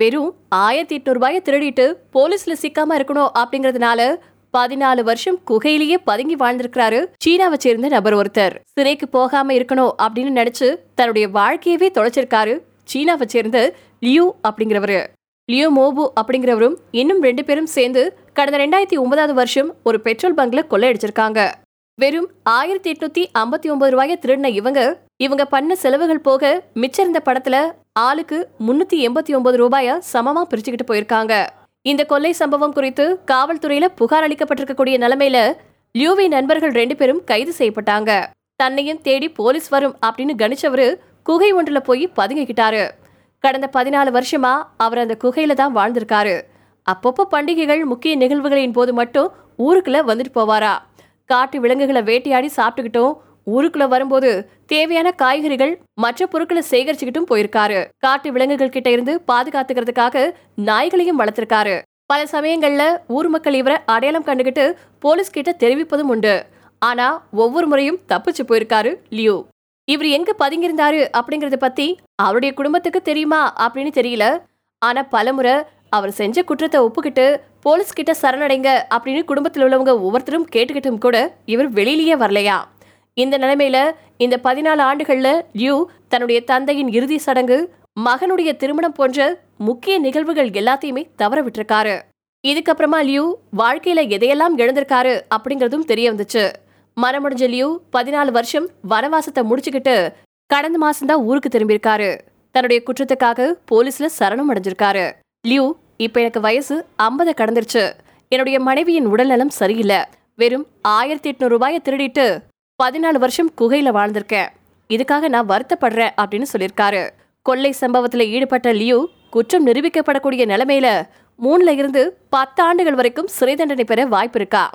வெறும் ஆயிரத்தி எட்நூறு திருடிட்டு போலீஸ்ல சிக்காம இருக்கணும் அப்படிங்கறதுனால பதினாலு வருஷம் குகையிலேயே பதுங்கி வாழ்ந்திருக்கிறாரு சீனாவை சேர்ந்த நபர் ஒருத்தர். சிறைக்கு போகாம இருக்கணும் அப்படின்னு நினைச்சு தன்னுடைய வாழ்க்கையவே தொலைச்சிருக்காரு சீனாவை சேர்ந்த லியூ அப்படிங்கிறவரு. லியோ மோபு அப்படிங்கிறவரும் இன்னும் ரெண்டு பேரும் சேர்ந்து கடந்த ரெண்டாயிரத்தி ஒன்பதாவது வருஷம் ஒரு பெட்ரோல் பங்க்ல கொள்ளையடிச்சிருக்காங்க. வெறும் ஆயிரத்தி எட்நூத்தி ஐம்பத்தி ஒன்பது ரூபாய திருடின இவங்க இவங்க பண்ண செலவுகள் போக மிச்சம் இருந்த படத்துல ஆளுக்கு முன்னூத்தி எண்பத்தி ஒன்பது ரூபாய சமமா பிரிச்சுக்கிட்டு போயிருக்காங்க. இந்த கொள்ளை சம்பவம் குறித்து காவல்துறையில புகார் அளிக்கப்பட்டிருக்கக்கூடிய நிலைமையில லியூவி நண்பர்கள் ரெண்டு பேரும் கைது செய்யப்பட்டாங்க. தன்னையும் தேடி போலீஸ் வரும் அப்படின்னு கணிச்சவரு குகை ஒன்றுல போய் பதுங்கிக்கிட்டாரு. கடந்த பதினாலு வருஷமா அவர் அந்த குகையில தான் வாழ்ந்திருக்காரு. அப்பப்போ பண்டிகைகள் முக்கிய நிகழ்வுகளின் போது மட்டும் ஊருக்குள்ள வந்துட்டு போவாரா? காட்டு விலங்குகளை வேட்டையாடி சாப்பிட்டுக்கிட்டும் ஊருக்குள்ள வரும்போது தேவையான காய்கறிகள் மற்ற பொருட்களை சேகரிச்சுக்கிட்டும் போயிருக்காரு. காட்டு விலங்குகள் கிட்ட இருந்து பாதுகாத்துக்கிறதுக்காக நாய்களையும் வளர்த்திருக்காரு. பல சமயங்கள்ல ஊர் மக்கள் இவரை அடையாளம் கண்டுகிட்டு போலீஸ் கிட்ட தெரிவிப்பதும் உண்டு. ஆனா ஒவ்வொரு முறையும் தப்பிச்சு போயிருக்காரு லியோ. இவர் எங்க பதுங்கியிருந்தாரு அப்படிங்கறத பத்தி அவருடைய குடும்பத்துக்கு தெரியுமா அப்படின்னு தெரியல. ஆனா பலமுறை அவர் செஞ்ச குற்றத்தை ஒப்புக்கிட்டு போலீஸ் கிட்ட சரணடைங்க அப்படின்னு குடும்பத்தில் உள்ளவங்க ஒவ்வொருத்தரும் கேட்டுக்கிட்டும் கூட இவர் வெளியிலேயே வரலையா? இந்த நிலைமையில இந்த பதினாலு ஆண்டுகள்ல லியூ தன்னுடைய தந்தையின் இறுதி சடங்கு மகனுடைய திருமணம் போன்ற முக்கிய நிகழ்வுகள் எல்லாத்தையுமே தவற விட்டிருக்காரு இதுக்கப்புறமா லியூ வாழ்க்கையில எதையெல்லாம் இழந்திருக்காரு அப்படிங்கறதும் தெரிய வந்துச்சு. மனமுடிஞ்ச லியூ பதினாலு வருஷம் வனவாசத்தை முடிச்சுக்கிட்டு கடந்த மாசம்தான் ஊருக்கு திரும்பியிருக்காரு. தன்னுடைய குற்றத்துக்காக போலீஸ்ல சரணம் அடைஞ்சிருக்காரு. லியூ இப்ப எனக்கு வயசு ஐம்பதை கடந்துருச்சு. என்னுடைய மனைவியின் உடல்நலம் சரியில்லை. வெறும் ஆயிரத்தி எட்நூறு ரூபாயை திருடிட்டு பதினாலு வருஷம் குகையில வாழ்ந்திருக்கேன். இதுக்காக நான் வருத்தப்படுறேன் அப்படின்னு சொல்லியிருக்காரு. கொள்ளை சம்பவத்தில் ஈடுபட்ட லியூ குற்றம் நிரூபிக்கப்படக்கூடிய நிலைமையில மூணுல இருந்து பத்து ஆண்டுகள் வரைக்கும் சிறை தண்டனை பெற வாய்ப்பு இருக்கா?